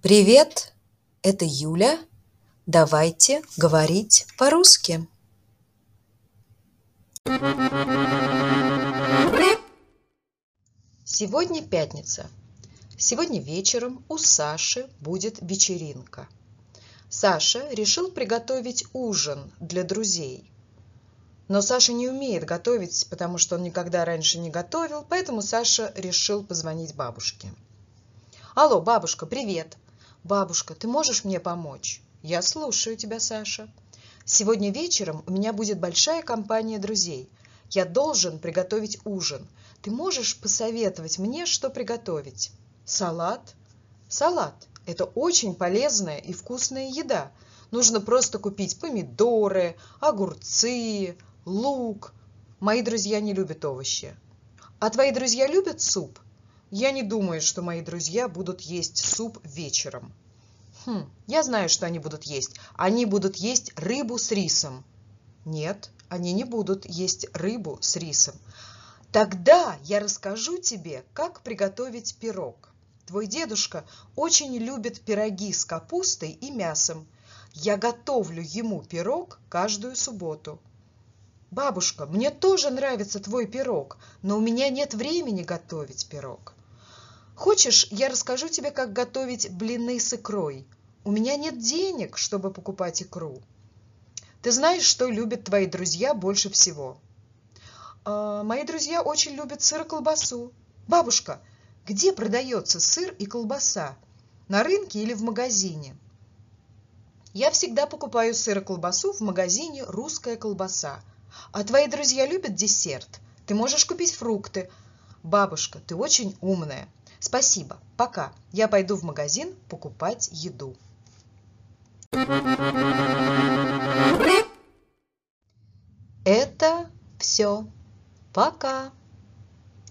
Привет, это Юля. Давайте говорить по-русски. Сегодня пятница. Сегодня вечером у Саши будет вечеринка. Саша решил приготовить ужин для друзей. Но Саша не умеет готовить, потому что он никогда раньше не готовил, поэтому Саша решил позвонить бабушке. Алло, бабушка, привет. Бабушка, ты можешь мне помочь? Я слушаю тебя, Саша. Сегодня вечером у меня будет большая компания друзей. Я должен приготовить ужин. Ты можешь посоветовать мне, что приготовить? Салат? Салат – это очень полезная и вкусная еда. Нужно просто купить помидоры, огурцы, лук. Мои друзья не любят овощи. А твои друзья любят суп? Я не думаю, что мои друзья будут есть суп вечером. Хм, я знаю, что они будут есть. Они будут есть рыбу с рисом. Нет, они не будут есть рыбу с рисом. Тогда я расскажу тебе, как приготовить пирог. Твой дедушка очень любит пироги с капустой и мясом. Я готовлю ему пирог каждую субботу. Бабушка, мне тоже нравится твой пирог, но у меня нет времени готовить пирог. Хочешь, я расскажу тебе, как готовить блины с икрой? У меня нет денег, чтобы покупать икру. Ты знаешь, что любят твои друзья больше всего? А, мои друзья очень любят сыр и колбасу. Бабушка, где продается сыр и колбаса? На рынке или в магазине? Я всегда покупаю сыр и колбасу в магазине «Русская колбаса». А твои друзья любят десерт? Ты можешь купить фрукты. Бабушка, ты очень умная. Спасибо, пока. Я пойду в магазин покупать еду. Это все. Пока.